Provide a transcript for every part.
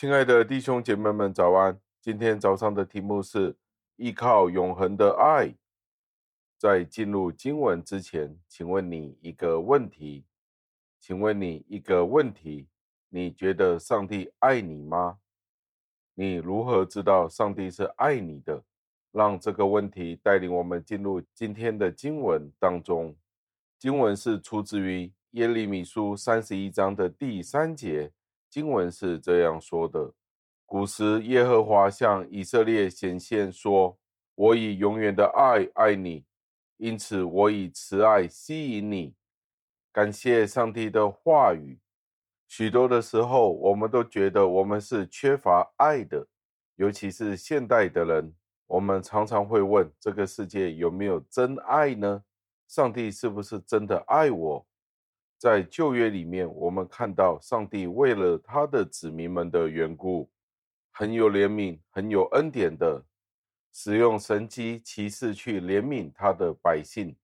亲爱的弟兄姐妹们，早安！今天早上的题目是依靠永恒的爱。在进入经文之前，请问你一个问题：请问你一个问题，你觉得上帝爱你吗？你如何知道上帝是爱你的？让这个问题带领我们进入今天的经文当中。经文是出自于耶利米书三十一章的第三节。经文是这样说的：古时耶和华向以色列显现说：“我以永远的爱爱你，因此我以慈爱吸引你。”感谢上帝的话语。许多的时候，我们都觉得我们是缺乏爱的，尤其是现代的人，我们常常会问：这个世界有没有真爱呢？上帝是不是真的爱我？在旧约里面，我们看到上帝为了他的子民们的缘故，很有怜悯、很有恩典的，使用神迹奇事去怜悯他的百姓。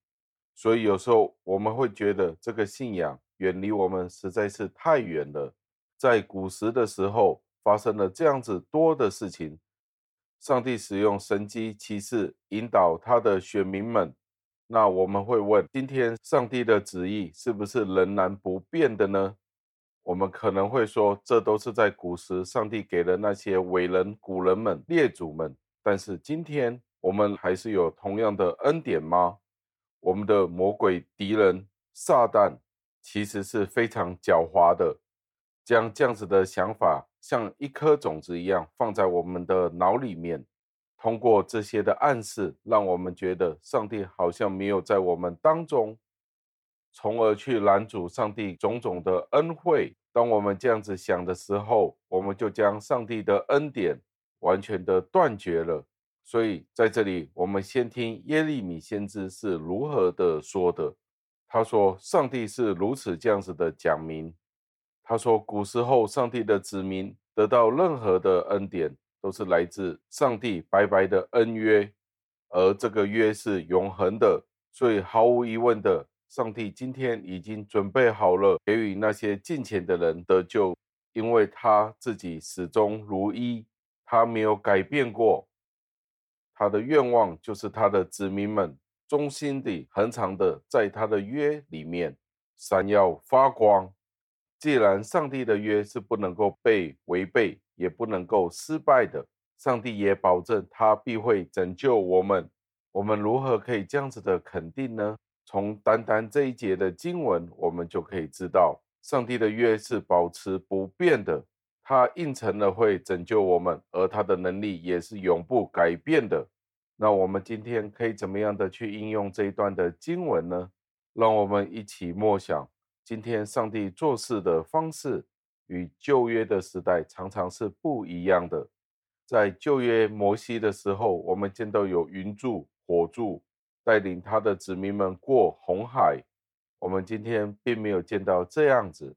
所以有时候我们会觉得这个信仰远离我们实在是太远了。在古时的时候，发生了这样子多的事情，上帝使用神迹奇事引导他的选民们。那我们会问：今天上帝的旨意是不是仍然不变的呢？我们可能会说，这都是在古时上帝给了那些伟人、古人们、列祖们。但是今天我们还是有同样的恩典吗？我们的魔鬼敌人撒旦其实是非常狡猾的，将这样子的想法像一颗种子一样放在我们的脑里面。通过这些的暗示，让我们觉得上帝好像没有在我们当中，从而去拦阻上帝种种的恩惠。当我们这样子想的时候，我们就将上帝的恩典完全的断绝了。所以在这里，我们先听耶利米先知是如何的说的。他说：“上帝是如此这样子的讲明。他说，古时候上帝的子民得到任何的恩典。”都是来自上帝白白的恩约，而这个约是永恒的，所以毫无疑问的，上帝今天已经准备好了给予那些敬虔的人得救，因为他自己始终如一，他没有改变过，他的愿望就是他的子民们忠心地、恒常的在他的约里面闪耀发光。既然上帝的约是不能够被违背，也不能够失败的，上帝也保证他必会拯救我们。我们如何可以这样子的肯定呢？从单单这一节的经文，我们就可以知道，上帝的约是保持不变的，他应承了会拯救我们，而他的能力也是永不改变的。那我们今天可以怎么样的去应用这一段的经文呢？让我们一起默想，今天上帝做事的方式。与旧约的时代常常是不一样的。在旧约摩西的时候，我们见到有云柱、火柱带领他的子民们过红海。我们今天并没有见到这样子，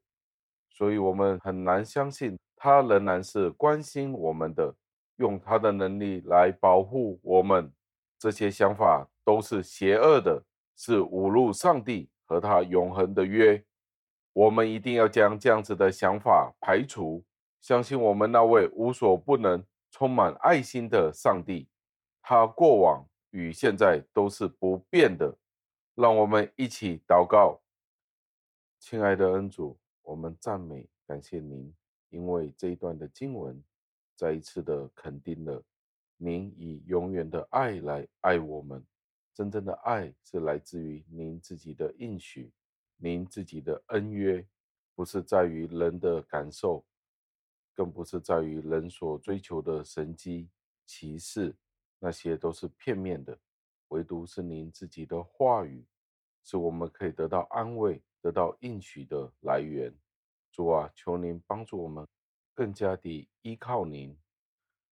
所以我们很难相信他仍然是关心我们的，用他的能力来保护我们。这些想法都是邪恶的，是侮辱上帝和他永恒的约。我们一定要将这样子的想法排除，相信我们那位无所不能、充满爱心的上帝，他过往与现在都是不变的。让我们一起祷告，亲爱的恩主，我们赞美感谢您，因为这一段的经文再一次的肯定了您以永远的爱来爱我们，真正的爱是来自于您自己的应许。您自己的恩约，不是在于人的感受，更不是在于人所追求的神迹奇事，那些都是片面的。唯独是您自己的话语，是我们可以得到安慰、得到应许的来源。主啊，求您帮助我们，更加地依靠您，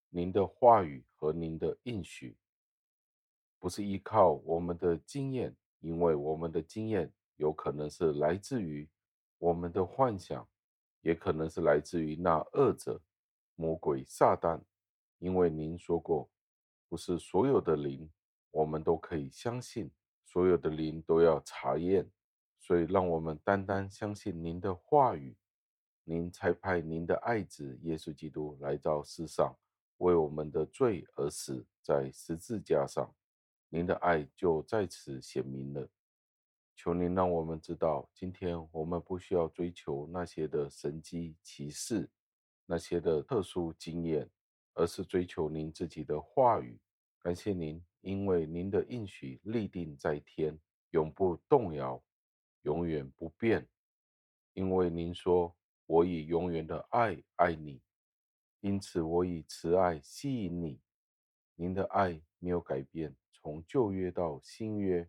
您的话语和您的应许，不是依靠我们的经验，因为我们的经验。有可能是来自于我们的幻想，也可能是来自于那恶者魔鬼撒旦。因为您说过，不是所有的灵我们都可以相信，所有的灵都要查验。所以，让我们单单相信您的话语，您差派您的爱子耶稣基督来到世上，为我们的罪而死在十字架上，您的爱就在此显明了。求您让我们知道，今天我们不需要追求那些的神迹奇事，那些的特殊经验，而是追求您自己的话语。感谢您，因为您的应许立定在天，永不动摇，永远不变。因为您说。我以永远的爱爱你，因此我以慈爱吸引你。您的爱没有改变，从旧约到新约，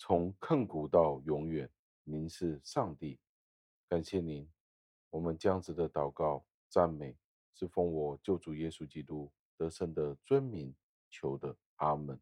从亘古到永远，您是上帝。感谢您，我们这样子的祷告赞美，是奉我救主耶稣基督得胜的尊名求的，阿门。